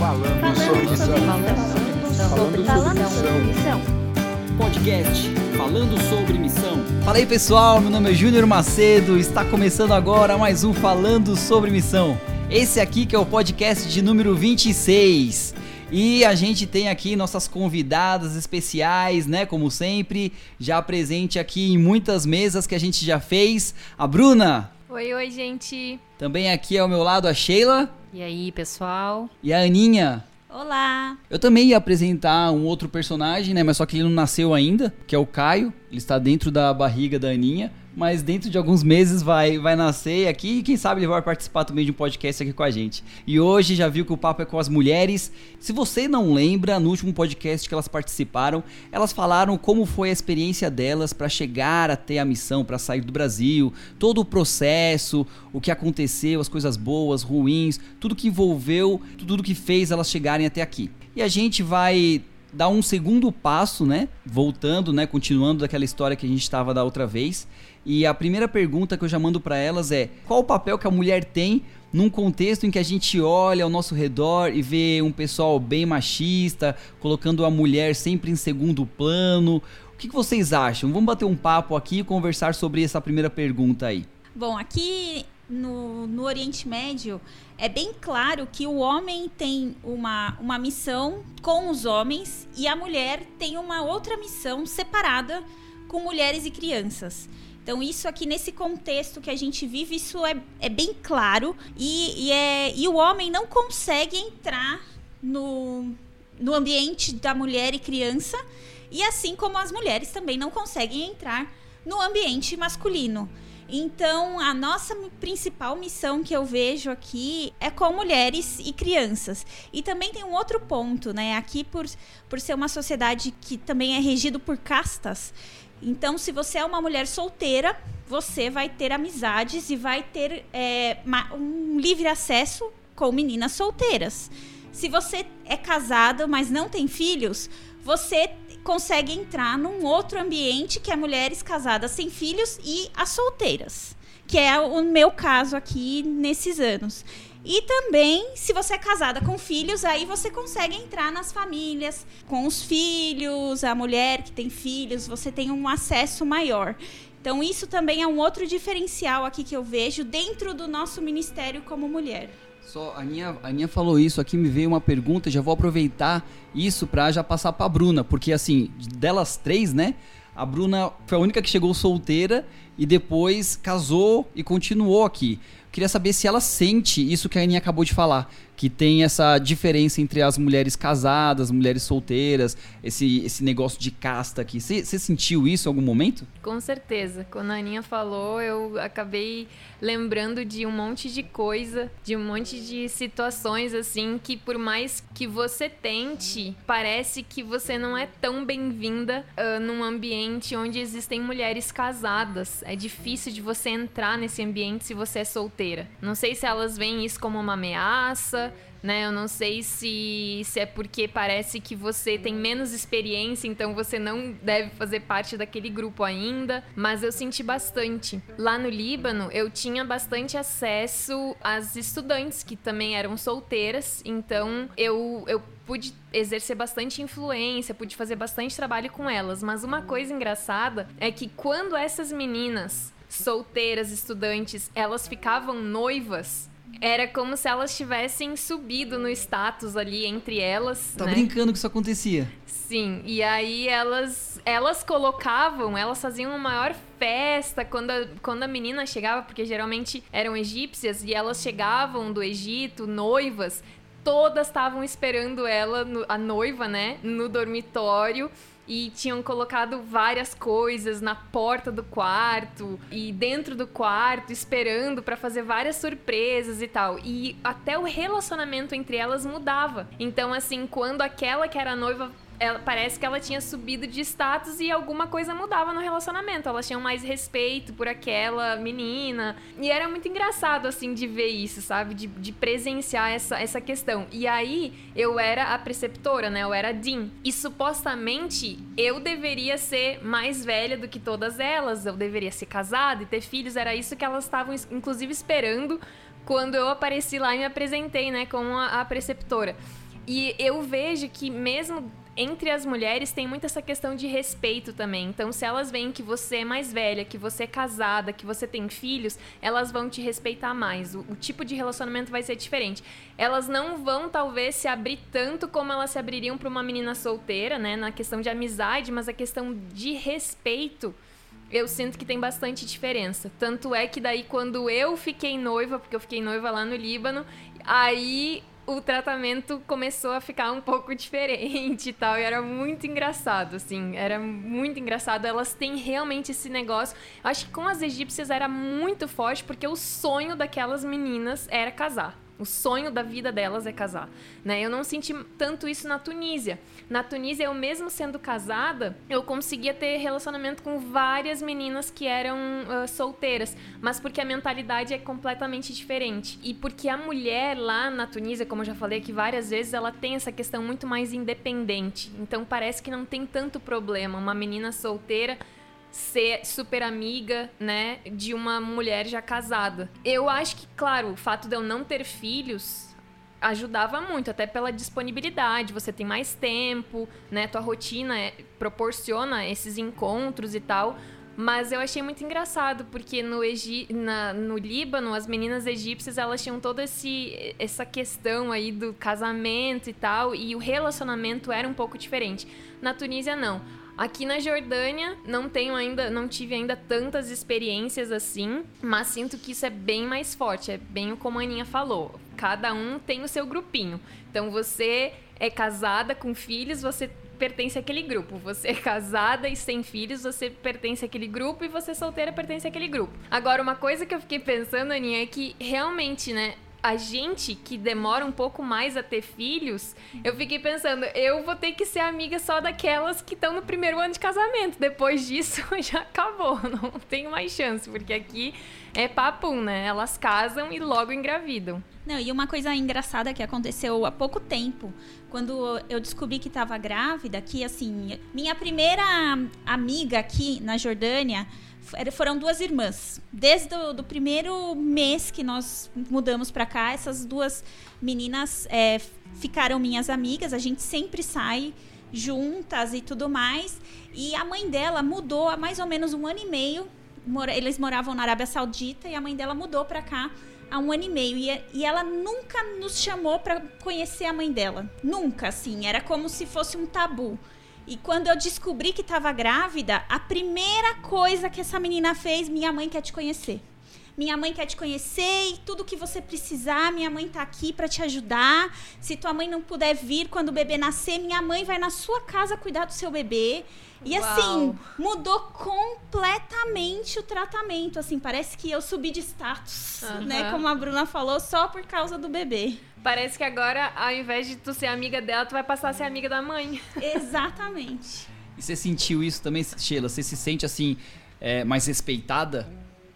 Falando sobre missão. Falando sobre missão. Podcast falando sobre missão. Fala aí pessoal, meu nome é Júnior Macedo, está começando agora mais um Falando sobre Missão. Esse aqui que é o podcast de número 26. E a gente tem aqui nossas convidadas especiais, né? Como sempre, já presente aqui em muitas mesas que a gente já fez. A Bruna. Oi, oi, gente. Também aqui ao meu lado a Sheila. E aí, pessoal? E a Aninha. Olá. Eu também ia apresentar um outro personagem, né? Mas só que ele não nasceu ainda, que é o Caio. Ele está dentro da barriga da Aninha mas dentro de alguns meses vai, vai nascer aqui e quem sabe ele vai participar também de um podcast aqui com a gente. E hoje já viu que o papo é com as mulheres. Se você não lembra, no último podcast que elas participaram, elas falaram como foi a experiência delas para chegar até a missão, para sair do Brasil, todo o processo, o que aconteceu, as coisas boas, ruins, tudo que envolveu, tudo que fez elas chegarem até aqui. E a gente vai dar um segundo passo, né? Voltando, né? Continuando daquela história que a gente estava da outra vez. E a primeira pergunta que eu já mando para elas é: qual o papel que a mulher tem num contexto em que a gente olha ao nosso redor e vê um pessoal bem machista, colocando a mulher sempre em segundo plano? O que, que vocês acham? Vamos bater um papo aqui e conversar sobre essa primeira pergunta aí. Bom, aqui no, no Oriente Médio é bem claro que o homem tem uma, uma missão com os homens e a mulher tem uma outra missão separada com mulheres e crianças. Então, isso aqui, nesse contexto que a gente vive, isso é, é bem claro. E, e, é, e o homem não consegue entrar no, no ambiente da mulher e criança. E assim como as mulheres também não conseguem entrar no ambiente masculino. Então, a nossa principal missão que eu vejo aqui é com mulheres e crianças. E também tem um outro ponto, né? Aqui, por, por ser uma sociedade que também é regido por castas, então, se você é uma mulher solteira, você vai ter amizades e vai ter é, um livre acesso com meninas solteiras. Se você é casada, mas não tem filhos, você consegue entrar num outro ambiente que é mulheres casadas sem filhos e as solteiras, que é o meu caso aqui nesses anos. E também, se você é casada com filhos, aí você consegue entrar nas famílias com os filhos, a mulher que tem filhos, você tem um acesso maior. Então, isso também é um outro diferencial aqui que eu vejo dentro do nosso ministério como mulher. Só a Aninha, a Aninha falou isso aqui, me veio uma pergunta, já vou aproveitar isso para já passar para a Bruna, porque assim, delas três, né? A Bruna foi a única que chegou solteira e depois casou e continuou aqui. Queria saber se ela sente isso que a Aninha acabou de falar, que tem essa diferença entre as mulheres casadas, mulheres solteiras, esse, esse negócio de casta aqui. Você sentiu isso em algum momento? Com certeza. Quando a Aninha falou, eu acabei lembrando de um monte de coisa, de um monte de situações assim que por mais que você tente, parece que você não é tão bem-vinda uh, num ambiente onde existem mulheres casadas. É difícil de você entrar nesse ambiente se você é solteira. Não sei se elas veem isso como uma ameaça, né? Eu não sei se, se é porque parece que você tem menos experiência, então você não deve fazer parte daquele grupo ainda, mas eu senti bastante. Lá no Líbano, eu tinha bastante acesso às estudantes que também eram solteiras, então eu, eu pude exercer bastante influência, pude fazer bastante trabalho com elas, mas uma coisa engraçada é que quando essas meninas solteiras, estudantes, elas ficavam noivas, era como se elas tivessem subido no status ali entre elas. Tá né? brincando que isso acontecia? Sim, e aí elas elas colocavam, elas faziam uma maior festa quando a, quando a menina chegava, porque geralmente eram egípcias e elas chegavam do Egito, noivas, todas estavam esperando ela, a noiva, né, no dormitório e tinham colocado várias coisas na porta do quarto e dentro do quarto, esperando para fazer várias surpresas e tal. E até o relacionamento entre elas mudava. Então, assim, quando aquela que era noiva ela, parece que ela tinha subido de status e alguma coisa mudava no relacionamento. Elas tinham mais respeito por aquela menina. E era muito engraçado, assim, de ver isso, sabe? De, de presenciar essa, essa questão. E aí, eu era a preceptora, né? Eu era a Dean. E supostamente eu deveria ser mais velha do que todas elas. Eu deveria ser casada e ter filhos. Era isso que elas estavam, inclusive, esperando quando eu apareci lá e me apresentei, né? Como a, a preceptora. E eu vejo que mesmo entre as mulheres tem muito essa questão de respeito também. Então, se elas veem que você é mais velha, que você é casada, que você tem filhos, elas vão te respeitar mais. O, o, tipo de relacionamento vai ser diferente. Elas não vão, talvez, se abrir tanto como elas se abririam para uma menina solteira, né? Na questão de amizade, mas a questão de respeito. Eu sinto que tem bastante diferença. Tanto é que daí, quando eu fiquei noiva, porque eu fiquei noiva lá no Líbano, aí o tratamento começou a ficar um pouco diferente e tal. E era muito engraçado, assim. Era muito engraçado. Elas têm realmente esse negócio. Acho que com as egípcias era muito forte, porque o sonho daquelas meninas era casar. O sonho da vida delas é casar, né? Eu não senti tanto isso na Tunísia. Na Tunísia, eu mesmo sendo casada, eu conseguia ter relacionamento com várias meninas que eram uh, solteiras, mas porque a mentalidade é completamente diferente. E porque a mulher lá na Tunísia, como eu já falei aqui várias vezes, ela tem essa questão muito mais independente. Então parece que não tem tanto problema uma menina solteira ser super amiga, né, de uma mulher já casada. Eu acho que, claro, o fato de eu não ter filhos ajudava muito, até pela disponibilidade, você tem mais tempo, né, tua rotina é, proporciona esses encontros e tal. Mas eu achei muito engraçado, porque no, Egi na, no Líbano, as meninas egípcias, elas tinham toda esse, essa questão aí do casamento e tal, e o relacionamento era um pouco diferente. Na Tunísia, não. Aqui na Jordânia não tenho ainda, não tive ainda tantas experiências assim, mas sinto que isso é bem mais forte, é bem como a Aninha falou. Cada um tem o seu grupinho. Então você é casada com filhos, você pertence àquele grupo. Você é casada e sem filhos, você pertence àquele grupo e você solteira pertence àquele grupo. Agora, uma coisa que eu fiquei pensando, Aninha, é que realmente, né, a gente que demora um pouco mais a ter filhos, eu fiquei pensando, eu vou ter que ser amiga só daquelas que estão no primeiro ano de casamento. Depois disso, já acabou, não tenho mais chance, porque aqui é papum, né? Elas casam e logo engravidam. Não, e uma coisa engraçada que aconteceu há pouco tempo, quando eu descobri que estava grávida, que assim, minha primeira amiga aqui na Jordânia, foram duas irmãs. Desde o do primeiro mês que nós mudamos para cá, essas duas meninas é, ficaram minhas amigas. A gente sempre sai juntas e tudo mais. E a mãe dela mudou há mais ou menos um ano e meio. Eles moravam na Arábia Saudita e a mãe dela mudou para cá há um ano e meio. E, ela nunca nos chamou para conhecer a mãe dela. Nunca, assim. Era como se fosse um tabu. E quando eu descobri que estava grávida, a primeira coisa que essa menina fez, minha mãe quer te conhecer. Minha mãe quer te conhecer e tudo que você precisar, minha mãe tá aqui para te ajudar. Se tua mãe não puder vir quando o bebê nascer, minha mãe vai na sua casa cuidar do seu bebê. E Uau. assim, mudou completamente o tratamento. Assim, parece que eu subi de status, uhum. né? Como a Bruna falou, só por causa do bebê. Parece que agora, ao invés de tu ser amiga dela, tu vai passar a ser amiga da mãe. Exatamente. E você sentiu isso também, Sheila? Você se sente assim, é, mais respeitada?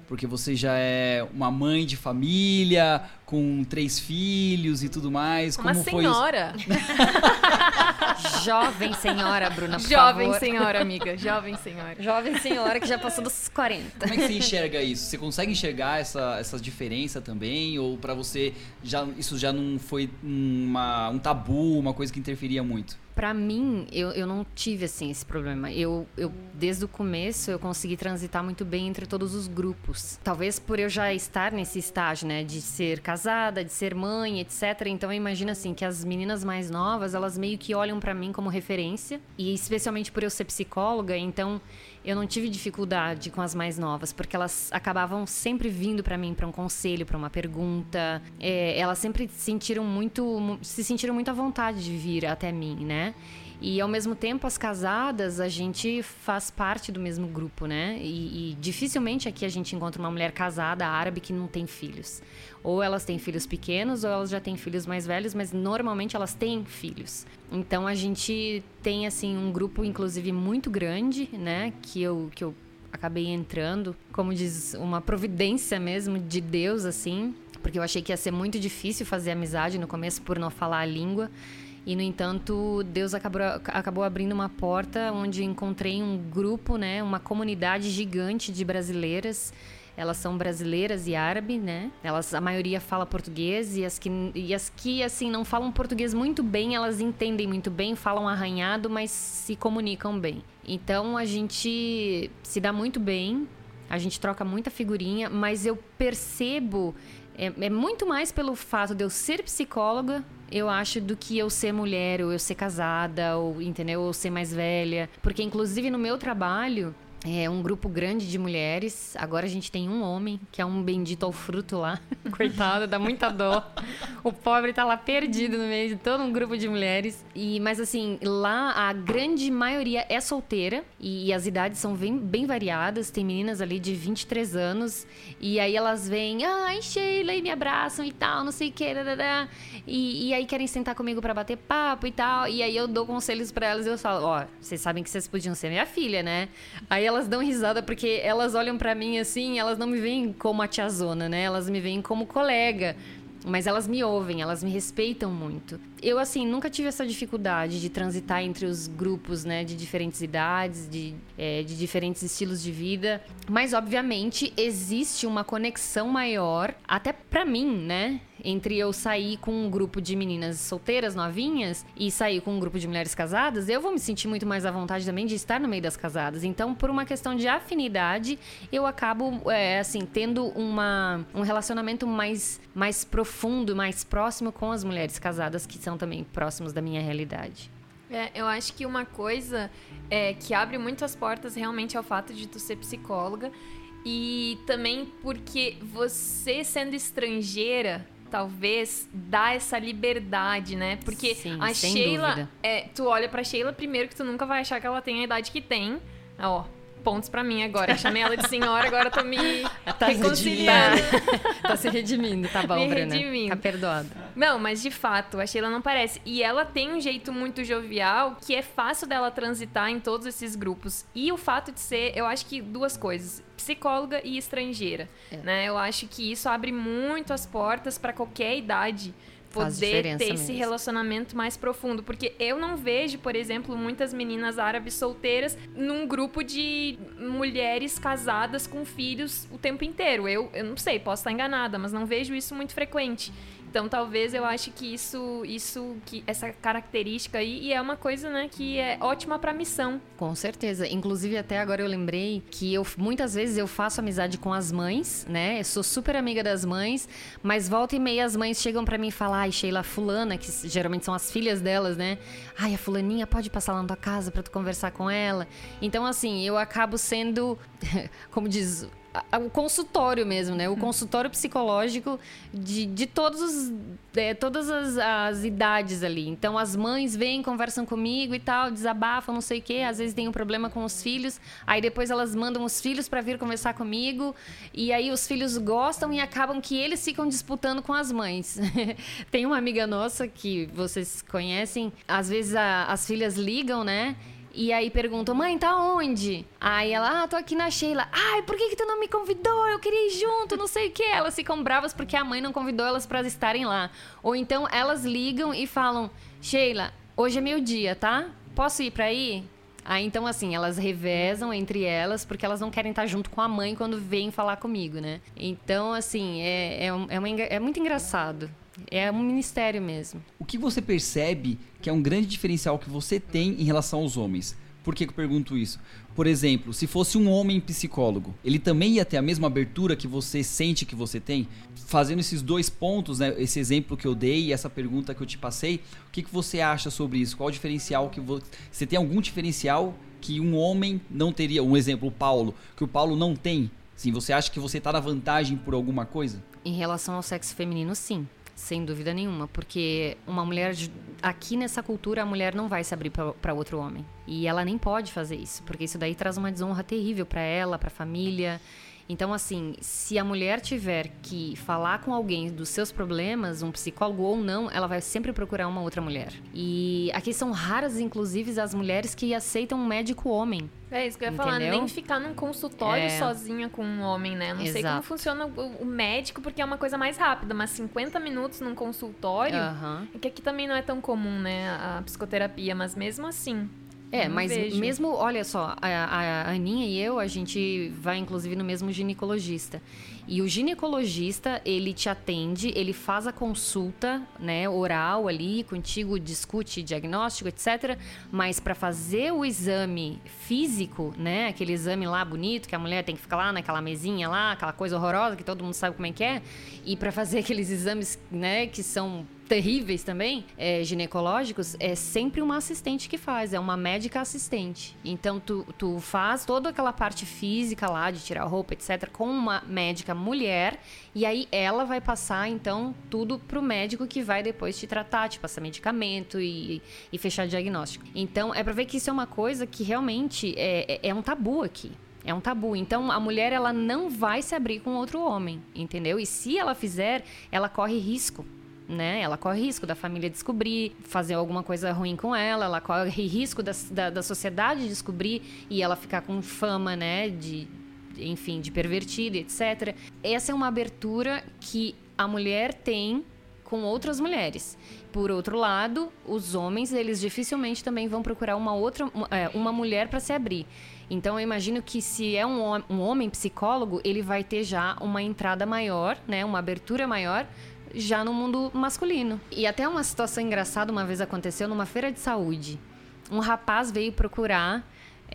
Porque você já é uma mãe de família, com três filhos e tudo mais. Uma Como senhora. Jovem senhora, Bruna, por Jovem favor. senhora, amiga. Jovem senhora. Jovem senhora que já passou dos 40. Como é que você enxerga isso? Você consegue enxergar essa, essas diferenças também? Ou para você já, isso já não foi uma, um tabu, uma coisa que interferia muito? Para mim, eu, eu não tive assim esse problema. Eu, eu desde o começo eu consegui transitar muito bem entre todos os grupos. Talvez por eu já estar nesse estágio, né, de ser casada, de ser mãe, etc. Então eu imagino assim que as meninas mais novas, elas meio que olham para mim como referência e especialmente por eu ser psicóloga, então eu não tive dificuldade com as mais novas, porque elas acabavam sempre vindo para mim para um conselho, para uma pergunta. É, elas sempre sentiram muito, se sentiram muito à vontade de vir até mim, né? E ao mesmo tempo, as casadas, a gente faz parte do mesmo grupo, né? E, e, dificilmente aqui a gente encontra uma mulher casada árabe que não tem filhos. Ou elas têm filhos pequenos, ou elas já têm filhos mais velhos, mas normalmente elas têm filhos. Então a gente tem, assim, um grupo, inclusive, muito grande, né? Que eu, que eu acabei entrando, como diz, uma providência mesmo de Deus, assim. Porque eu achei que ia ser muito difícil fazer amizade no começo por não falar a língua. E, no entanto, Deus acabou, acabou abrindo uma porta onde encontrei um grupo, né, uma comunidade gigante de brasileiras elas são brasileiras e árabe, né? Elas, a maioria fala português e as que, e as que assim, não falam português muito bem, elas entendem muito bem, falam arranhado, mas se comunicam bem. Então a gente se dá muito bem, a gente troca muita figurinha, mas eu percebo. É, é, muito mais pelo fato de eu ser psicóloga, eu acho, do que eu ser mulher, ou eu ser casada, ou, entendeu? Ou ser mais velha. Porque, inclusive, no meu trabalho, é um grupo grande de mulheres. Agora a gente tem um homem, que é um bendito ao fruto lá. Coitado, dá muita dó. O pobre tá lá perdido no meio de todo um grupo de mulheres. E, mas assim, lá a grande maioria é solteira e, e as idades são bem, bem, variadas. Tem meninas ali de 23 anos. E aí elas vêm, ai, Sheila, e me abraçam e tal, não sei o que. E, e aí querem sentar comigo para bater papo e tal. E aí eu dou conselhos para elas e eu falo, ó, oh, vocês sabem que vocês podiam ser minha filha, né? Aí elas dão risada porque elas olham para mim assim, elas não me veem como a tiazona, né? Elas me veem como colega. Mas elas me ouvem, elas me respeitam muito. Eu, assim, nunca tive essa dificuldade de transitar entre os grupos, né, de diferentes idades, de, é, de diferentes estilos de vida. Mas, obviamente, existe uma conexão maior, até para mim, né? Entre eu sair com um grupo de meninas solteiras, novinhas, e sair com um grupo de mulheres casadas, eu vou me sentir muito mais à vontade também de estar no meio das casadas. Então, por uma questão de afinidade, eu acabo, é, assim, tendo uma, um relacionamento mais, mais profundo, mais próximo com as mulheres casadas, que são também próximos da minha realidade. É, eu acho que uma coisa é, que abre muitas portas realmente é o fato de tu ser psicóloga e também porque você sendo estrangeira talvez dá essa liberdade, né? Porque Sim, a Sheila, é, tu olha pra Sheila primeiro que tu nunca vai achar que ela tem a idade que tem. Ó, pontos para mim agora. Eu chamei ela de senhora, agora tô me tá reconciliando. Tá se redimindo, tá bom, me Bruna. Redimindo. Tá perdoado. Não, mas de fato, a Sheila não parece. E ela tem um jeito muito jovial que é fácil dela transitar em todos esses grupos. E o fato de ser, eu acho que duas coisas psicóloga e estrangeira, é. né? Eu acho que isso abre muito as portas para qualquer idade poder ter mesmo. esse relacionamento mais profundo. Porque eu não vejo, por exemplo, muitas meninas árabes solteiras num grupo de mulheres casadas com filhos o tempo inteiro. Eu, eu não sei, posso estar enganada, mas não vejo isso muito frequente. Então, talvez eu acho que isso, isso, que essa característica aí, e é uma coisa, né, que é ótima para missão. Com certeza. Inclusive, até agora eu lembrei que eu muitas vezes eu faço amizade com as mães, né? Eu sou super amiga das mães, mas volta e meia as mães chegam para mim e falam: "Ai, Sheila, fulana, que geralmente são as filhas delas, né? Ai, a fulaninha pode passar lá na tua casa para tu conversar com ela". Então, assim, eu acabo sendo, como diz o consultório mesmo, né? O consultório psicológico de, de todos os, é, todas as, as, idades ali. Então, as mães vêm, conversam comigo e tal, desabafam, não sei o quê. Às vezes tem um problema com os filhos. Aí depois elas mandam os filhos para vir conversar comigo. E aí os filhos gostam e acabam que eles ficam disputando com as mães. tem uma amiga nossa que vocês conhecem. Às vezes a, as filhas ligam, né? E aí perguntam, mãe, tá onde? Aí ela, ah, tô aqui na Sheila. Ai, por que, que tu não me convidou? Eu queria ir junto, não sei o quê. Elas ficam bravas porque a mãe não convidou elas para estarem lá. Ou então elas ligam e falam, Sheila, hoje é meu dia, tá? Posso ir pra ir? Aí então, assim, elas revezam entre elas porque elas não querem estar junto com a mãe quando vêm falar comigo, né? Então, assim, é, é, é, uma, é muito engraçado. É um ministério mesmo. O que você percebe que é um grande diferencial que você tem em relação aos homens? Por que, que eu pergunto isso? Por exemplo, se fosse um homem psicólogo, ele também ia ter a mesma abertura que você sente que você tem? Fazendo esses dois pontos, né, esse exemplo que eu dei e essa pergunta que eu te passei, o que, que você acha sobre isso? Qual o diferencial que você. Você tem algum diferencial que um homem não teria? Um exemplo, o Paulo, que o Paulo não tem? Sim, você acha que você está na vantagem por alguma coisa? Em relação ao sexo feminino, sim. Sem dúvida nenhuma, porque uma mulher aqui nessa cultura a mulher não vai se abrir para outro homem e ela nem pode fazer isso, porque isso daí traz uma desonra terrível para ela, para a família. Então, assim, se a mulher tiver que falar com alguém dos seus problemas, um psicólogo ou não, ela vai sempre procurar uma outra mulher. E aqui são raras, inclusive, as mulheres que aceitam um médico homem. É isso que eu ia falar, nem ficar num consultório é... sozinha com um homem, né? Não Exato. sei como funciona o, médico, porque é uma coisa mais rápida, mas 50 minutos num consultório, uhum. é que aqui também não é tão comum, né, a psicoterapia, mas mesmo assim. É, mas vejo. mesmo, olha só, a, a a Aninha e eu, a gente vai inclusive no mesmo ginecologista. E o ginecologista, ele te atende, ele faz a consulta, né, oral ali, contigo, discute diagnóstico, etc. Mas para fazer o exame físico, né, aquele exame lá bonito que a mulher tem que ficar lá naquela mesinha lá, aquela coisa horrorosa que todo mundo sabe como é que é, e para fazer aqueles exames, né, que são terríveis também, é, ginecológicos, é sempre uma assistente que faz, é uma médica assistente. Então, tu, tu faz toda aquela parte física lá, de tirar roupa, etc., com uma médica mulher, e aí ela vai passar, então, tudo pro médico que vai depois te tratar, te passar medicamento e, e fechar diagnóstico. Então, é pra ver que isso é uma coisa que realmente é, é- é um tabu aqui. É um tabu. Então, a mulher, ela não vai se abrir com outro homem, entendeu? E se ela fizer, ela corre risco né? Ela corre risco da família descobrir, fazer alguma coisa ruim com ela, ela corre risco da, da, da sociedade descobrir e ela ficar com fama, né? De, enfim, de pervertida, etc. Essa é uma abertura que a mulher tem com outras mulheres. Por outro lado, os homens, eles dificilmente também vão procurar uma outra, uma, é, mulher para se abrir. Então, eu imagino que se é um, um homem psicólogo, ele vai ter já uma entrada maior, né? Uma abertura maior já no mundo masculino. E até uma situação engraçada uma vez aconteceu numa feira de saúde. Um rapaz veio procurar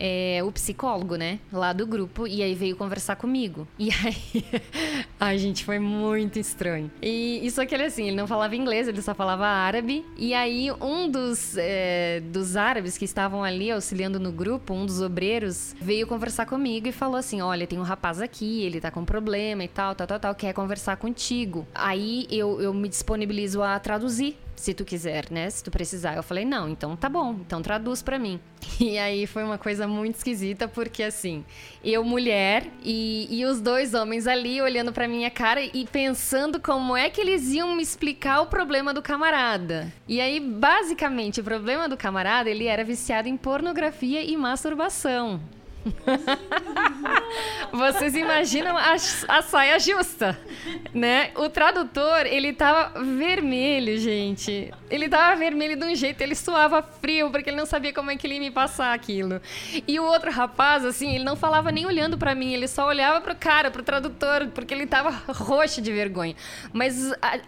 é, o psicólogo, né? Lá do grupo, e aí veio conversar comigo. E aí. Ai, gente, foi muito estranho. E isso aqui, ele assim, ele não falava inglês, ele só falava árabe. E aí, um dos, é, dos árabes que estavam ali auxiliando no grupo, um dos obreiros, veio conversar comigo e falou assim: Olha, tem um rapaz aqui, ele tá com problema e tal, tal, tal, tal, quer conversar contigo. Aí eu, eu me disponibilizo a traduzir se tu quiser, né? Se tu precisar. Eu falei, não, então tá bom, então traduz pra mim. E aí foi uma coisa muito esquisita, porque assim, eu mulher e, e os dois homens ali olhando pra minha cara e pensando como é que eles iam me explicar o problema do camarada. E aí, basicamente, o problema do camarada, ele era viciado em pornografia e masturbação. Vocês imaginam a, a saia justa, né? O tradutor, ele tava vermelho, gente. Ele tava vermelho de um jeito, ele suava frio, porque ele não sabia como é que ele ia me passar aquilo. E o outro rapaz, assim, ele não falava nem olhando pra mim, ele só olhava pro cara, pro tradutor, porque ele tava roxo de vergonha. Mas a-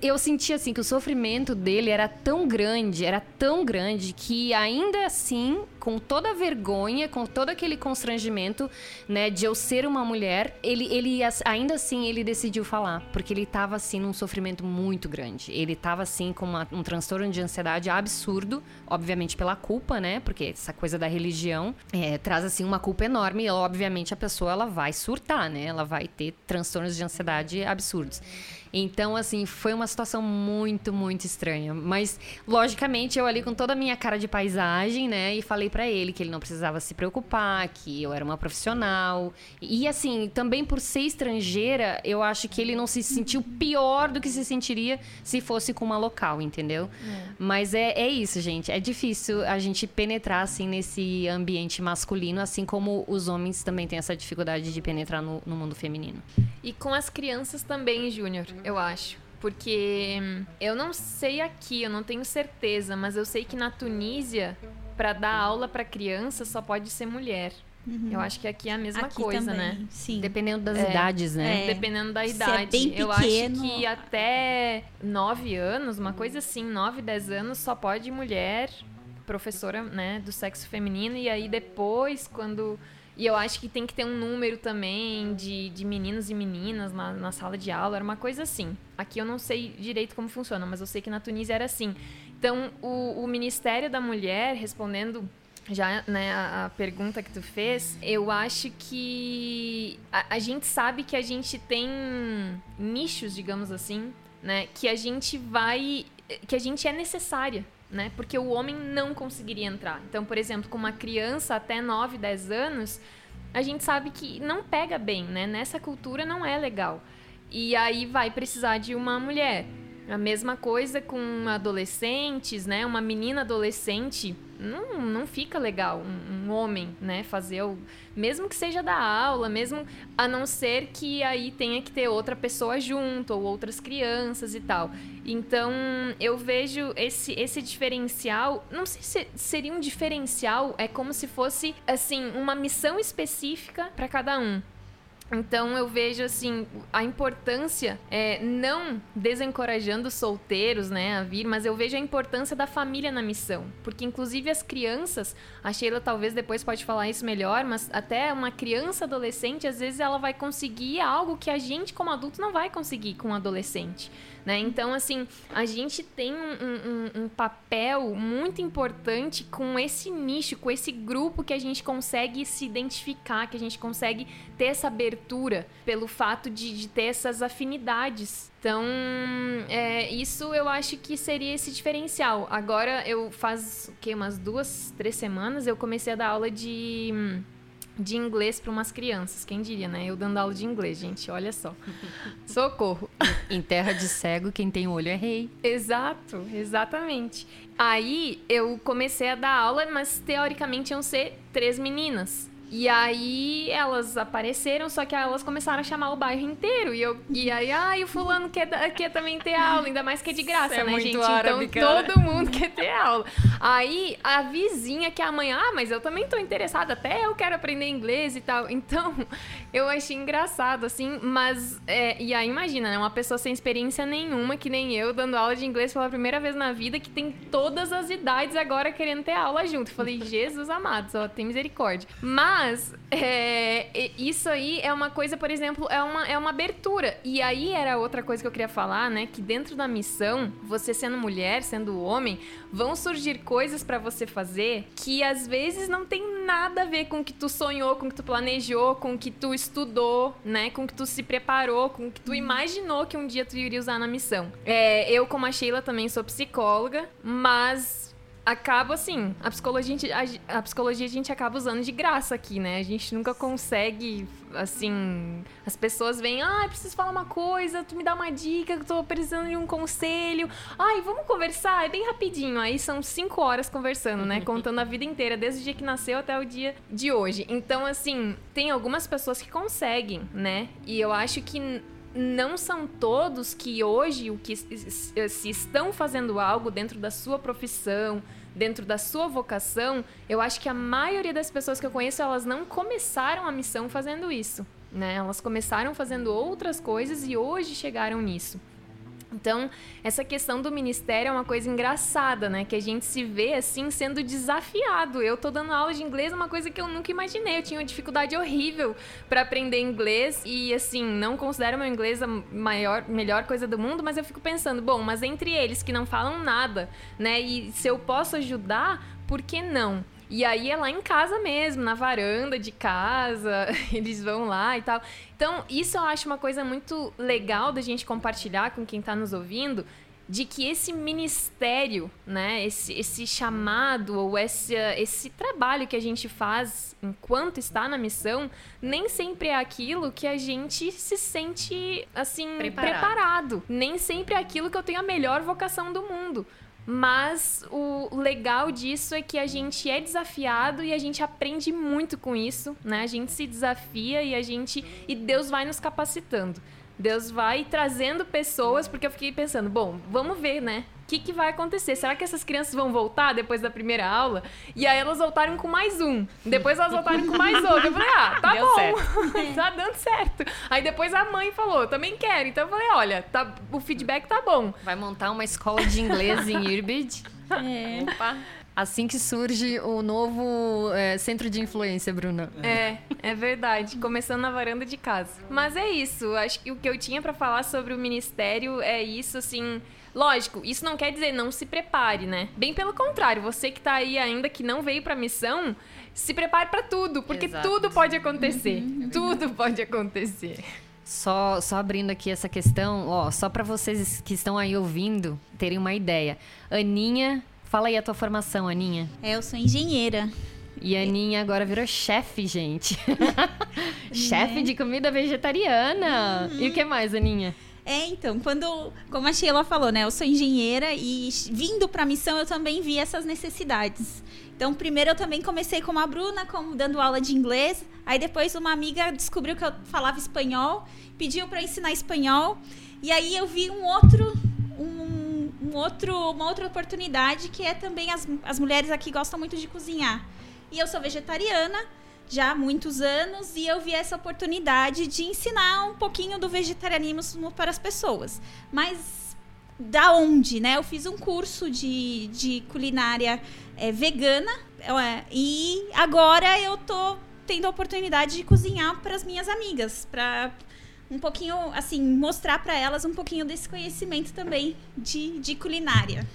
eu senti assim que o sofrimento dele era tão grande, era tão grande que ainda assim, com toda a vergonha, com todo aquele constrangimento, né, de eu ser uma mulher, ele, ele ainda assim ele decidiu falar, porque ele tava assim num sofrimento muito grande. Ele tava assim com uma- um transtorno de ansiedade absurdo, obviamente pela culpa, né, porque essa coisa da religião é, traz assim uma culpa enorme e obviamente a pessoa ela vai surtar, né, ela vai ter transtornos de ansiedade absurdos. Então, assim, foi uma situação muito, muito estranha. Mas, logicamente, eu ali com toda a minha cara de paisagem, né? E falei pra ele que ele não precisava se preocupar, que eu era uma profissional. E, assim, também por ser estrangeira, eu acho que ele não se sentiu pior do que se sentiria se fosse com uma local, entendeu? Mas é, é isso, gente. É difícil a gente penetrar, assim, nesse ambiente masculino, assim como os homens também têm essa dificuldade de penetrar no, no mundo feminino. E com as crianças também, Júnior, eu acho. Porque eu não sei aqui, eu não tenho certeza, mas eu sei que na Tunísia, pra dar aula pra criança, só pode ser mulher. Eu acho que aqui é a mesma Aqui coisa, também, né? Sim. Dependendo das É. idades, né? É. Dependendo da Se é idade. bem eu pequeno- acho que até 9 anos, uma coisa assim, 9, 10 anos, só pode mulher professora, né, do sexo feminino. E aí depois, quando. E eu acho que tem que ter um número também de, de meninos e meninas na, na sala de aula, era uma coisa assim. Aqui eu não sei direito como funciona, mas eu sei que na Tunísia era assim. Então, o, o Ministério da Mulher, respondendo já né, a, a pergunta que tu fez, eu acho que a, a gente sabe que a gente tem nichos, digamos assim, né, que a gente vai, que a gente é necessária, né, porque o homem não conseguiria entrar. Então, por exemplo, com uma criança até 9, 10 anos, a gente sabe que não pega bem, né, nessa cultura não é legal. E aí vai precisar de uma mulher. A mesma coisa com adolescentes, né? Uma menina adolescente não, não fica legal um, um, homem, né, fazer o mesmo que seja da aula, mesmo a não ser que aí tenha que ter outra pessoa junto ou outras crianças e tal. Então, eu vejo esse esse diferencial, não sei se seria um diferencial, é como se fosse assim, uma missão específica para cada um. Então eu vejo assim a importância, é, não desencorajando os solteiros, né, a vir, mas eu vejo a importância da família na missão, porque inclusive as crianças, a Sheila talvez depois pode falar isso melhor, mas até uma criança adolescente às vezes ela vai conseguir algo que a gente como adulto não vai conseguir com um adolescente. Né? Então, assim, a gente tem um, um, um, papel muito importante com esse nicho, com esse grupo que a gente consegue se identificar, que a gente consegue ter essa abertura pelo fato de, de ter essas afinidades. Então, é, isso eu acho que seria esse diferencial. Agora, eu faz o quê? Umas duas, três semanas eu comecei a dar aula de de inglês para umas crianças. Quem diria, né? Eu dando aula de inglês, gente, olha só. Socorro. Em terra de cego, quem tem olho é rei. Exato, exatamente. Aí eu comecei a dar aula, mas teoricamente iam ser três meninas. E aí elas apareceram, só que elas começaram a chamar o bairro inteiro. E, eu, e aí, ai, o fulano quer, quer também ter aula, ainda mais que é de graça, é né, gente? árabe, então cara. todo mundo quer ter aula. Aí a vizinha que é a mãe, ah, mas eu também tô interessada, até eu quero aprender inglês e tal. Então, eu achei engraçado, assim, mas. É, e aí, imagina, né? Uma pessoa sem experiência nenhuma, que nem eu, dando aula de inglês pela primeira vez na vida, que tem todas as idades agora querendo ter aula junto. Falei, Jesus amado, só tem misericórdia. Mas, é, e- isso aí é uma coisa, por exemplo, é uma, é uma abertura. E aí era outra coisa que eu queria falar, né? Que dentro da missão, você sendo mulher, sendo homem, vão surgir coisas pra você fazer que às vezes não tem nada a ver com o que tu sonhou, com o que tu planejou, com o que tu estudou, né? Com o que tu se preparou, com o que tu imaginou que um dia tu iria usar na missão. É, eu, como a Sheila, também sou psicóloga, mas acaba assim, a psicologia, a gente- a, a psicologia a gente acaba usando de graça aqui, né? A gente nunca consegue, assim, as pessoas vêm, ah, preciso falar uma coisa, tu me dá uma dica, eu tô precisando de um conselho. Ai, vamos conversar, é bem rapidinho. Aí são cinco horas conversando, né? Contando a vida inteira, desde o dia que nasceu até o dia de hoje. Então, assim, tem algumas pessoas que conseguem, né? E eu acho que não são todos que hoje o que se se estão fazendo algo dentro da sua profissão, dentro da sua vocação, eu acho que a maioria das pessoas que eu conheço, elas não começaram a missão fazendo isso, né? Elas começaram fazendo outras coisas e hoje chegaram nisso. Então, essa questão do ministério é uma coisa engraçada, né? Que a gente se vê assim sendo desafiado. Eu tô dando aula de inglês, uma coisa que eu nunca imaginei. Eu tinha uma dificuldade horrível para aprender inglês e assim, não considero meu inglês a maior, melhor coisa do mundo, mas eu fico pensando, bom, mas entre eles que não falam nada, né? E se eu posso ajudar, por que não? E aí é lá em casa mesmo, na varanda de casa, eles vão lá e tal. Então, isso eu acho uma coisa muito legal da gente compartilhar com quem está nos ouvindo, de que esse ministério, né, esse, esse chamado ou esse, esse trabalho que a gente faz enquanto está na missão, nem sempre é aquilo que a gente se sente assim Preparado. preparado. Nem sempre é aquilo que eu tenho a melhor vocação do mundo. Mas o legal disso é que a gente é desafiado e a gente aprende muito com isso, né? A gente se desafia e a gente e Deus vai nos capacitando. Deus vai trazendo pessoas, porque eu fiquei pensando, bom, vamos ver, né? O que, que vai acontecer? Será que essas crianças vão voltar depois da primeira aula? E aí elas voltaram com mais um. Depois elas voltaram com mais outro. Eu falei, ah, tá Deu bom. certo. tá dando certo. Aí depois a mãe falou, também quero. Então eu falei, olha, tá, o feedback tá bom. Vai montar uma escola de inglês em Irbid. É. Opa. Assim que surge o novo é, centro de influência, Bruna. É, é verdade. Começando na varanda de casa. Mas é isso. Acho que o que eu tinha pra falar sobre o ministério é isso, assim. Lógico, isso não quer dizer não se prepare, né? Bem pelo contrário, você que tá aí ainda que não veio pra missão, se prepare pra tudo, porque Exato. tudo pode acontecer. tudo pode acontecer. Só, só abrindo aqui essa questão, ó, só para vocês que estão aí ouvindo terem uma ideia. Aninha, fala aí a tua formação, Aninha. É, eu sou engenheira. E a Aninha agora virou chefe, gente. chefe de comida vegetariana. E o que mais, Aninha? É, então, quando, como a Sheila falou, né, eu sou engenheira e vindo para a missão eu também vi essas necessidades. Então, primeiro eu também comecei com a Bruna, como dando aula de inglês. Aí depois uma amiga descobriu que eu falava espanhol, pediu para ensinar espanhol. E aí eu vi um outro, um, um, outro, uma outra oportunidade que é também as, as mulheres aqui gostam muito de cozinhar. E eu sou vegetariana já há muitos anos e eu vi essa oportunidade de ensinar um pouquinho do vegetarianismo para as pessoas. Mas da onde, né? Eu fiz um curso de, de culinária é, vegana é, e agora eu tô tendo a oportunidade de cozinhar para as minhas amigas, para um pouquinho, assim, mostrar para elas um pouquinho desse conhecimento também de, de culinária.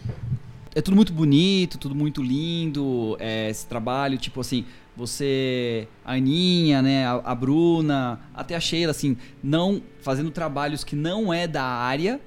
É tudo muito bonito, tudo muito lindo, é, esse trabalho, tipo assim, você, a Aninha, né, a, a, Bruna, até a Sheila, assim, não fazendo trabalhos que não é da área,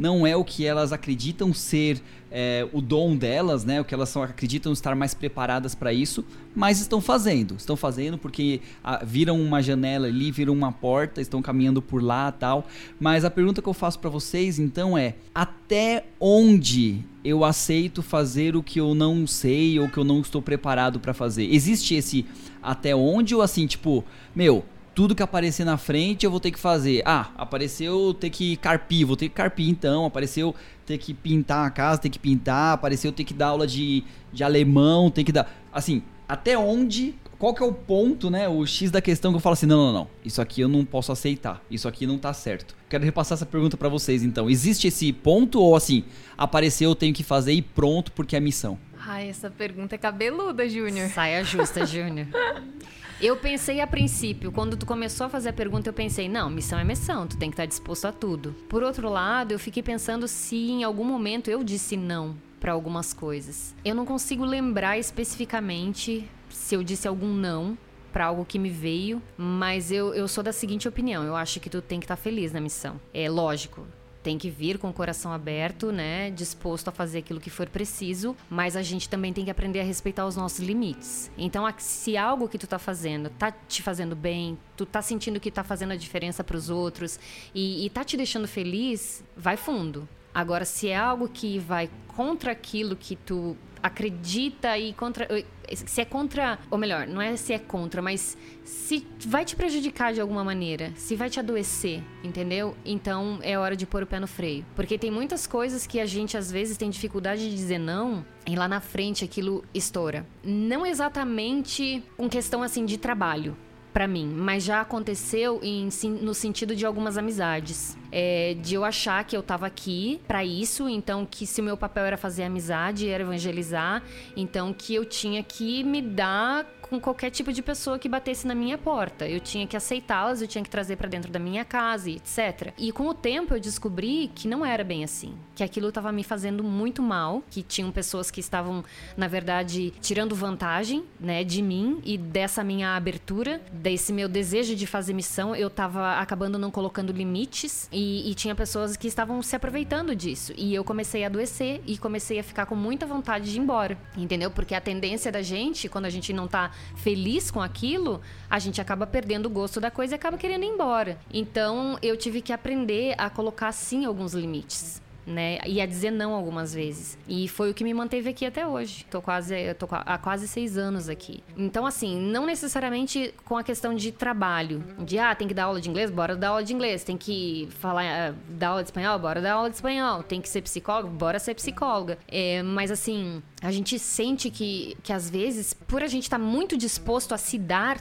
não é o que elas acreditam ser é, o dom delas, né? O que elas são, acreditam estar mais preparadas para isso, mas estão fazendo. Estão fazendo porque ah, viram uma janela ali, viram uma porta, estão caminhando por lá tal. Mas a pergunta que eu faço para vocês então é: até onde eu aceito fazer o que eu não sei ou que eu não estou preparado para fazer? Existe esse até onde ou assim, tipo, meu, tudo que aparecer na frente eu vou ter que fazer. Ah, apareceu ter que carpir, vou ter que carpir então. Apareceu ter que pintar a casa, ter que pintar. Apareceu ter que dar aula de, de alemão, tem que dar. Assim, até onde. Qual que é o ponto, né? O X da questão que eu falo assim: não, não, não. Isso aqui eu não posso aceitar. Isso aqui não tá certo. Quero repassar essa pergunta para vocês então. Existe esse ponto ou assim, apareceu, eu tenho que fazer e pronto porque é missão? Ai, essa pergunta é cabeluda, Júnior. Saia justa, Júnior. Eu pensei a princípio, quando tu começou a fazer a pergunta, eu pensei, não, missão é missão, tu tem que estar disposto a tudo. Por outro lado, eu fiquei pensando se em algum momento eu disse não para algumas coisas. Eu não consigo lembrar especificamente se eu disse algum não para algo que me veio, mas eu, eu sou da seguinte opinião: eu acho que tu tem que estar feliz na missão. É lógico, tem que vir com o coração aberto, né, disposto a fazer aquilo que for preciso, mas a gente também tem que aprender a respeitar os nossos limites. Então, se algo que tu tá fazendo tá te fazendo bem, tu tá sentindo que tá fazendo a diferença para os outros e, e tá te deixando feliz, vai fundo. Agora, se é algo que vai contra aquilo que tu acredita e contra. Se é contra. Ou melhor, não é se é contra, mas se vai te prejudicar de alguma maneira, se vai te adoecer, entendeu? Então é hora de pôr o pé no freio. Porque tem muitas coisas que a gente às vezes tem dificuldade de dizer não e lá na frente aquilo estoura. Não exatamente com questão assim de trabalho para mim, mas já aconteceu em, no sentido de algumas amizades. É, de eu achar que eu tava aqui para isso, então que se o meu papel era fazer amizade, era evangelizar, então que eu tinha que me dar com qualquer tipo de pessoa que batesse na minha porta. Eu tinha que aceitá-las, eu tinha que trazer para dentro da minha casa, etc. E com o tempo eu descobri que não era bem assim, que aquilo estava me fazendo muito mal, que tinham pessoas que estavam, na verdade, tirando vantagem, né, de mim e dessa minha abertura, desse meu desejo de fazer missão, eu estava acabando não colocando limites e, e tinha pessoas que estavam se aproveitando disso. E eu comecei a adoecer e comecei a ficar com muita vontade de ir embora, entendeu? Porque a tendência da gente, quando a gente não tá feliz com aquilo, a gente acaba perdendo o gosto da coisa e acaba querendo ir embora. Então eu tive que aprender a colocar sim alguns limites né? E a dizer não algumas vezes. E foi o que me manteve aqui até hoje. Tô quase, tô há quase seis anos aqui. Então, assim, não necessariamente com a questão de trabalho. De, ah, tem que dar aula de inglês? Bora dar aula de inglês. Tem que falar, uh, dar aula de espanhol? Bora dar aula de espanhol. Tem que ser psicólogo? Bora ser psicóloga. É, mas, assim, a gente sente que, que às vezes, por a gente estar tá muito disposto a se dar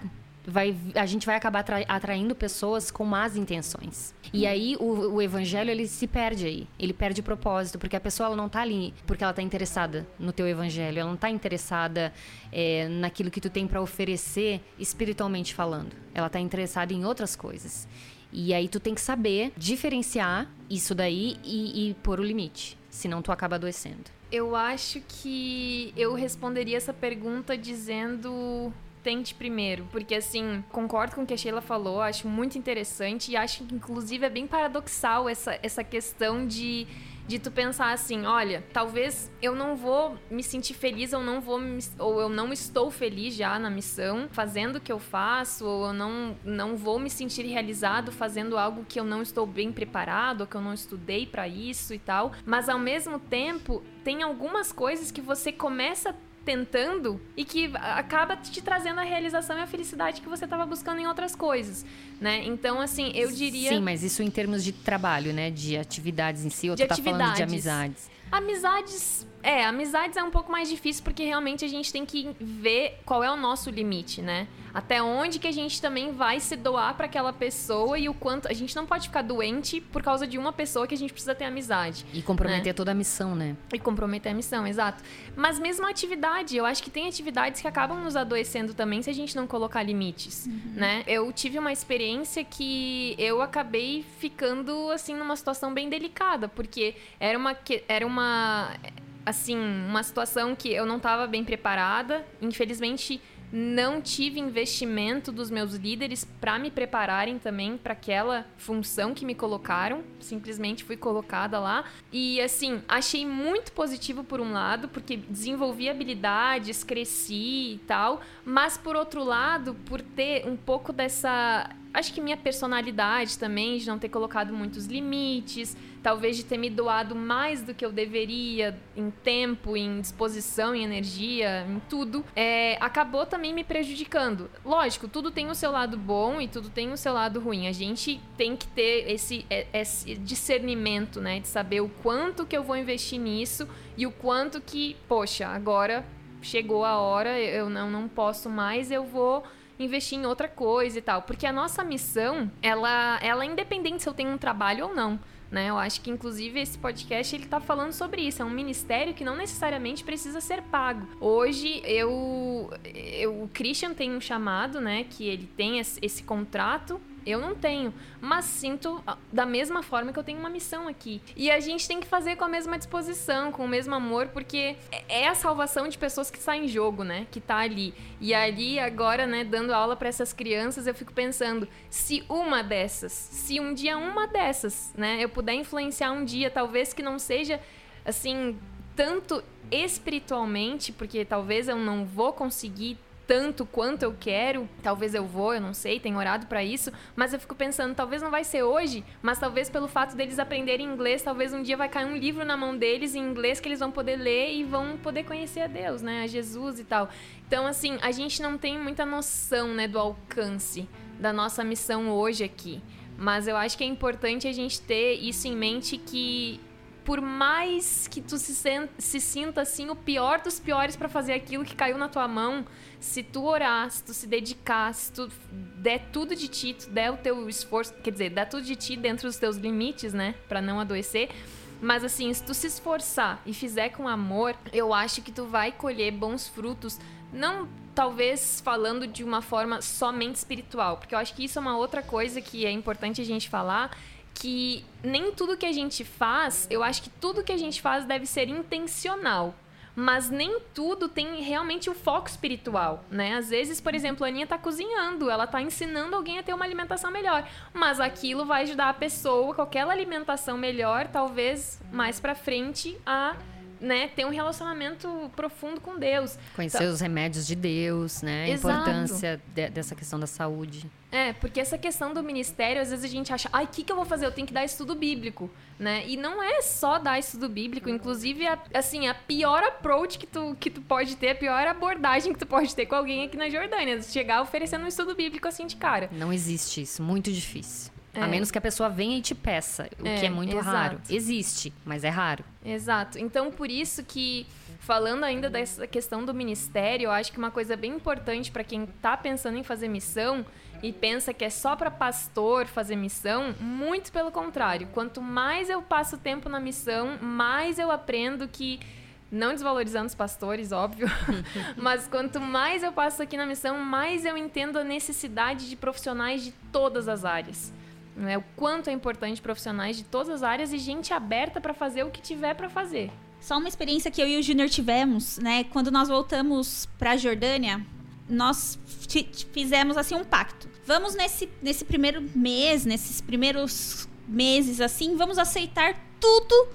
vai, a gente vai acabar atraindo pessoas com más intenções. E aí o, o, evangelho ele se perde aí. Ele perde o propósito, porque a pessoa ela não está ali porque ela está interessada no teu evangelho, ela não está interessada é, naquilo que tu tem para oferecer espiritualmente falando. Ela está interessada em outras coisas. E aí tu tem que saber diferenciar isso daí e, e pôr o limite, senão tu acaba adoecendo. Eu acho que eu responderia essa pergunta dizendo tente primeiro. Porque, assim, concordo com o que a Sheila falou, acho muito interessante e acho que, inclusive, é bem paradoxal essa, essa questão de de tu pensar assim, olha, talvez eu não vou me sentir feliz, ou não vou me, ou eu não estou feliz já na missão, fazendo o que eu faço, ou eu não, não vou me sentir realizado fazendo algo que eu não estou bem preparado, ou que eu não estudei para isso e tal. Mas ao mesmo tempo, tem algumas coisas que você começa tentando e que acaba te trazendo a realização e a felicidade que você estava buscando em outras coisas, né? Então, assim, eu diria... Sim, mas isso em termos de trabalho, né? De atividades em si, ou de tu tá falando de amizades? Amizades é, amizades é um pouco mais difícil porque realmente a gente tem que ver qual é o nosso limite, né? Até onde que a gente também vai se doar para aquela pessoa e o quanto a gente não pode ficar doente por causa de uma pessoa que a gente precisa ter amizade. E comprometer né? toda a missão, né? E comprometer a missão, exato. Mas mesmo a atividade, eu acho que tem atividades que acabam nos adoecendo também se a gente não colocar limites, uhum. né? Eu tive uma experiência que eu acabei ficando assim numa situação bem delicada, porque era uma era uma assim, uma situação que eu não estava bem preparada. Infelizmente, não tive investimento dos meus líderes para me prepararem também para aquela função que me colocaram. Simplesmente fui colocada lá. E assim, achei muito positivo por um lado, porque desenvolvi habilidades, cresci e tal. Mas por outro lado, por ter um pouco dessa. Acho que minha personalidade também, de não ter colocado muitos limites talvez de ter me doado mais do que eu deveria em tempo, em disposição, em energia, em tudo, é, acabou também me prejudicando. Lógico, tudo tem o seu lado bom e tudo tem o seu lado ruim. A gente tem que ter esse, é, esse discernimento, né, de saber o quanto que eu vou investir nisso e o quanto que, poxa, agora chegou a hora, eu não, não posso mais, eu vou investir em outra coisa e tal. Porque a nossa missão, ela, ela é independente se eu tenho um trabalho ou não. Né? Eu acho que, inclusive, esse podcast ele está falando sobre isso. É um ministério que não necessariamente precisa ser pago. Hoje, eu, eu o Christian tem um chamado, né? Que ele tem esse, esse contrato eu não tenho, mas sinto ah, da mesma forma que eu tenho uma missão aqui. E a gente tem que fazer com a mesma disposição, com o mesmo amor, porque é a salvação de pessoas que está em jogo, né? Que tá ali. E ali agora, né, dando aula para essas crianças, eu fico pensando, se uma dessas, se um dia uma dessas, né, eu puder influenciar um dia, talvez que não seja assim tanto espiritualmente, porque talvez eu não vou conseguir tanto quanto eu quero. Talvez eu vou, eu não sei, tenho orado para isso, mas eu fico pensando, talvez não vai ser hoje, mas talvez pelo fato deles aprenderem inglês, talvez um dia vai cair um livro na mão deles em inglês que eles vão poder ler e vão poder conhecer a Deus, né, a Jesus e tal. Então, assim, a gente não tem muita noção, né, do alcance da nossa missão hoje aqui. Mas eu acho que é importante a gente ter isso em mente que por mais que tu se, se sinta assim o pior dos piores para fazer aquilo que caiu na tua mão, se tu orar, se tu se dedicar, se tu der tudo de ti, tu der o teu esforço, quer dizer, dar tudo de ti dentro dos teus limites, né, para não adoecer. Mas assim, se tu se esforçar e fizer com amor, eu acho que tu vai colher bons frutos, não talvez falando de uma forma somente espiritual, porque eu acho que isso é uma outra coisa que é importante a gente falar, que nem tudo que a gente faz, eu acho que tudo que a gente faz deve ser intencional. Mas nem tudo tem realmente o foco espiritual, né? Às vezes, por exemplo, a Aninha tá cozinhando, ela tá ensinando alguém a ter uma alimentação melhor. Mas aquilo vai ajudar a pessoa com aquela alimentação melhor, talvez mais pra frente, a né, ter um relacionamento profundo com Deus. Conhecer então, os remédios de Deus, né? A importância de, dessa questão da saúde. É, porque essa questão do ministério, às vezes a gente acha, ai, o que, que eu vou fazer? Eu tenho que dar estudo bíblico, né? E não é só dar estudo bíblico, inclusive, a, assim, a pior approach que tu, que tu pode ter, a pior abordagem que tu pode ter com alguém aqui na Jordânia, chegar oferecendo um estudo bíblico assim de cara. Não existe isso, muito difícil. É. A menos que a pessoa venha e te peça, o é, que é muito exato. raro. Existe, mas é raro. Exato. Então, por isso que, falando ainda dessa questão do ministério, eu acho que uma coisa bem importante para quem está pensando em fazer missão e pensa que é só para pastor fazer missão, muito pelo contrário. Quanto mais eu passo tempo na missão, mais eu aprendo que não desvalorizando os pastores, óbvio, mas quanto mais eu passo aqui na missão, mais eu entendo a necessidade de profissionais de todas as áreas né? O quanto é importante profissionais de todas as áreas e gente aberta para fazer o que tiver para fazer. Só uma experiência que eu e o Júnior tivemos, né? Quando nós voltamos para a Jordânia, nós fizemos assim um pacto. Vamos nesse, nesse primeiro mês, nesses primeiros meses assim, vamos aceitar tudo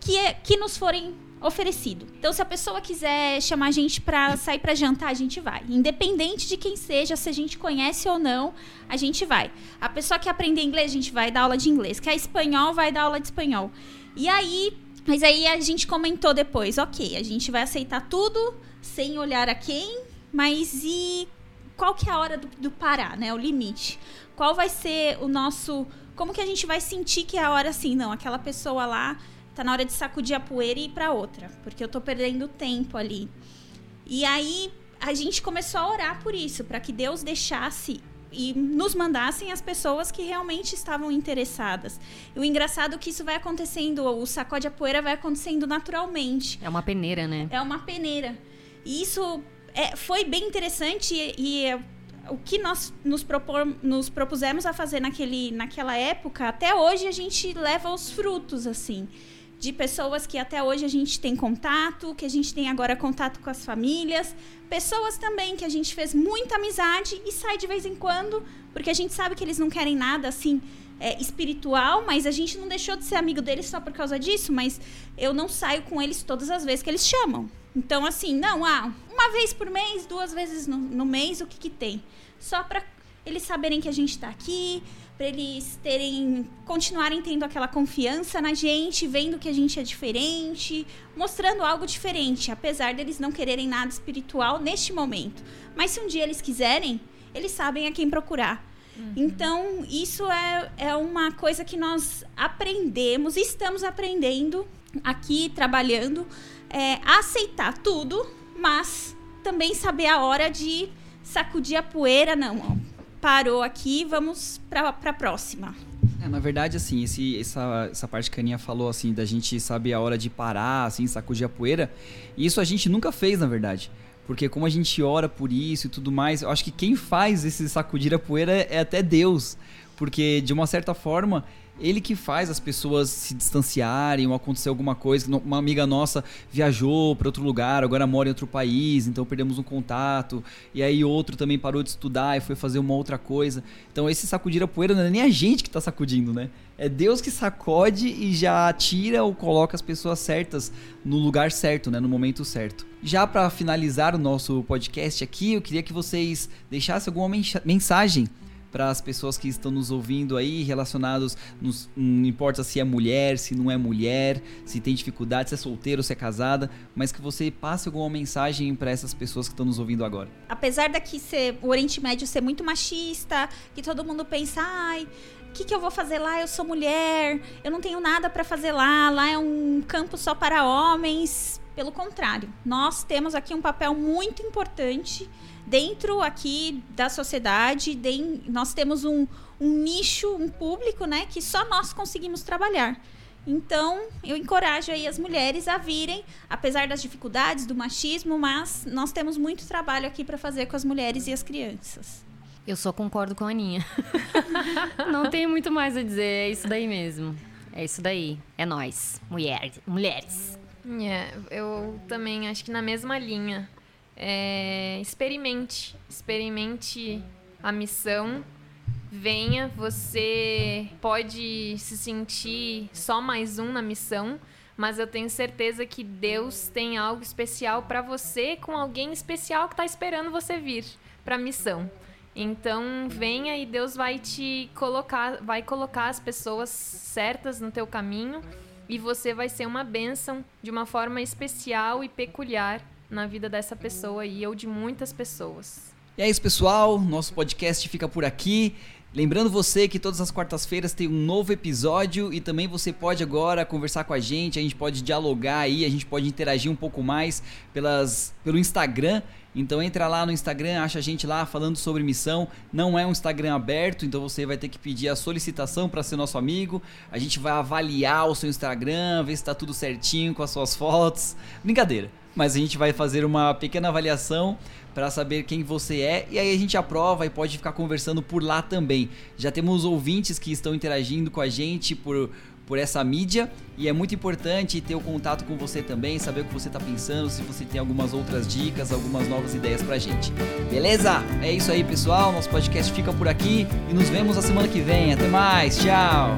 que, é, que nos forem oferecido. Então, se a pessoa quiser chamar a gente para sair para jantar, a gente vai. Independente de quem seja, se a gente conhece ou não, a gente vai. A pessoa que aprender inglês, a gente vai dar aula de inglês. Quer espanhol, vai dar aula de espanhol. E aí, mas aí a gente comentou depois, ok, a gente vai aceitar tudo sem olhar a quem, mas e qual que é a hora do, do parar, né? O limite. Qual vai ser o nosso. Como que a gente vai sentir que é a hora assim? Não, aquela pessoa lá tá na hora de sacudir a poeira e ir para outra, porque eu tô perdendo tempo ali. E aí a gente começou a orar por isso, para que Deus deixasse e nos mandassem as pessoas que realmente estavam interessadas. E o engraçado é que isso vai acontecendo, o sacode a poeira vai acontecendo naturalmente. É uma peneira, né? É uma peneira. E isso é, foi bem interessante e, e é, o que nós nos, propor, nos propusemos a fazer naquele, naquela época, até hoje a gente leva os frutos, assim de pessoas que até hoje a gente tem contato, que a gente tem agora contato com as famílias, pessoas também que a gente fez muita amizade e sai de vez em quando, porque a gente sabe que eles não querem nada assim é, espiritual, mas a gente não deixou de ser amigo deles só por causa disso, mas eu não saio com eles todas as vezes que eles chamam. Então, assim, não, ah, uma vez por mês, duas vezes no, no mês, o que, que tem? Só para eles saberem que a gente está aqui, para eles terem continuarem tendo aquela confiança na gente, vendo que a gente é diferente, mostrando algo diferente, apesar deles não quererem nada espiritual neste momento. Mas se um dia eles quiserem, eles sabem a quem procurar. Uhum. Então, isso é, é uma coisa que nós aprendemos, estamos aprendendo aqui, trabalhando, é, a aceitar tudo, mas também saber a hora de sacudir a poeira, não parou aqui, vamos para a próxima. É, na verdade, assim, esse, essa, essa parte que a Aninha falou, assim, da gente saber a hora de parar, assim, sacudir a poeira, isso a gente nunca fez, na verdade. Porque como a gente ora por isso e tudo mais, eu acho que quem faz esse sacudir a poeira é até Deus. Porque, de uma certa forma, ele que faz as pessoas se distanciarem ou acontecer alguma coisa. Uma amiga nossa viajou para outro lugar, agora mora em outro país, então perdemos um contato. E aí outro também parou de estudar e foi fazer uma outra coisa. Então esse sacudir a poeira não é nem a gente que está sacudindo, né? É Deus que sacode e já tira ou coloca as pessoas certas no lugar certo, né? No momento certo. Já para finalizar o nosso podcast aqui, eu queria que vocês deixassem alguma mensagem para as pessoas que estão nos ouvindo aí, relacionados, nos, não importa se é mulher, se não é mulher, se tem dificuldade, se é solteiro, se é casada, mas que você passe alguma mensagem para essas pessoas que estão nos ouvindo agora. Apesar daqui ser o Oriente Médio ser muito machista, que todo mundo pensa, ai, o que, que eu vou fazer lá? Eu sou mulher, eu não tenho nada para fazer lá, lá é um campo só para homens. Pelo contrário, nós temos aqui um papel muito importante dentro aqui da sociedade, nós temos um, um nicho, um público, né, que só nós conseguimos trabalhar. Então, eu encorajo aí as mulheres a virem, apesar das dificuldades, do machismo, mas nós temos muito trabalho aqui para fazer com as mulheres e as crianças. Eu só concordo com a Aninha. Não tem muito mais a dizer, é isso daí mesmo. É isso daí. É nós, mulheres. Mulheres. É, eu também acho que na mesma linha. É, experimente, experimente a missão. Venha, você pode se sentir só mais um na missão, mas eu tenho certeza que Deus tem algo especial para você com alguém especial que está esperando você vir para a missão. Então venha e Deus vai te colocar, vai colocar as pessoas certas no teu caminho e você vai ser uma bênção de uma forma especial e peculiar na vida dessa pessoa aí ou de muitas pessoas. E é isso, pessoal. Nosso podcast fica por aqui. Lembrando você que todas as quartas-feiras tem um novo episódio e também você pode agora conversar com a gente, a gente pode dialogar aí, a gente pode interagir um pouco mais pelas, pelo Instagram. Então entra lá no Instagram, acha a gente lá falando sobre missão. Não é um Instagram aberto, então você vai ter que pedir a solicitação para ser nosso amigo. A gente vai avaliar o seu Instagram, ver se está tudo certinho com as suas fotos. Brincadeira mas a gente vai fazer uma pequena avaliação para saber quem você é e aí a gente aprova e pode ficar conversando por lá também. Já temos ouvintes que estão interagindo com a gente por por essa mídia e é muito importante ter o contato com você também, saber o que você está pensando, se você tem algumas outras dicas, algumas novas ideias pra gente. Beleza? É isso aí, pessoal. Nosso podcast fica por aqui e nos vemos na semana que vem. Até mais. Tchau.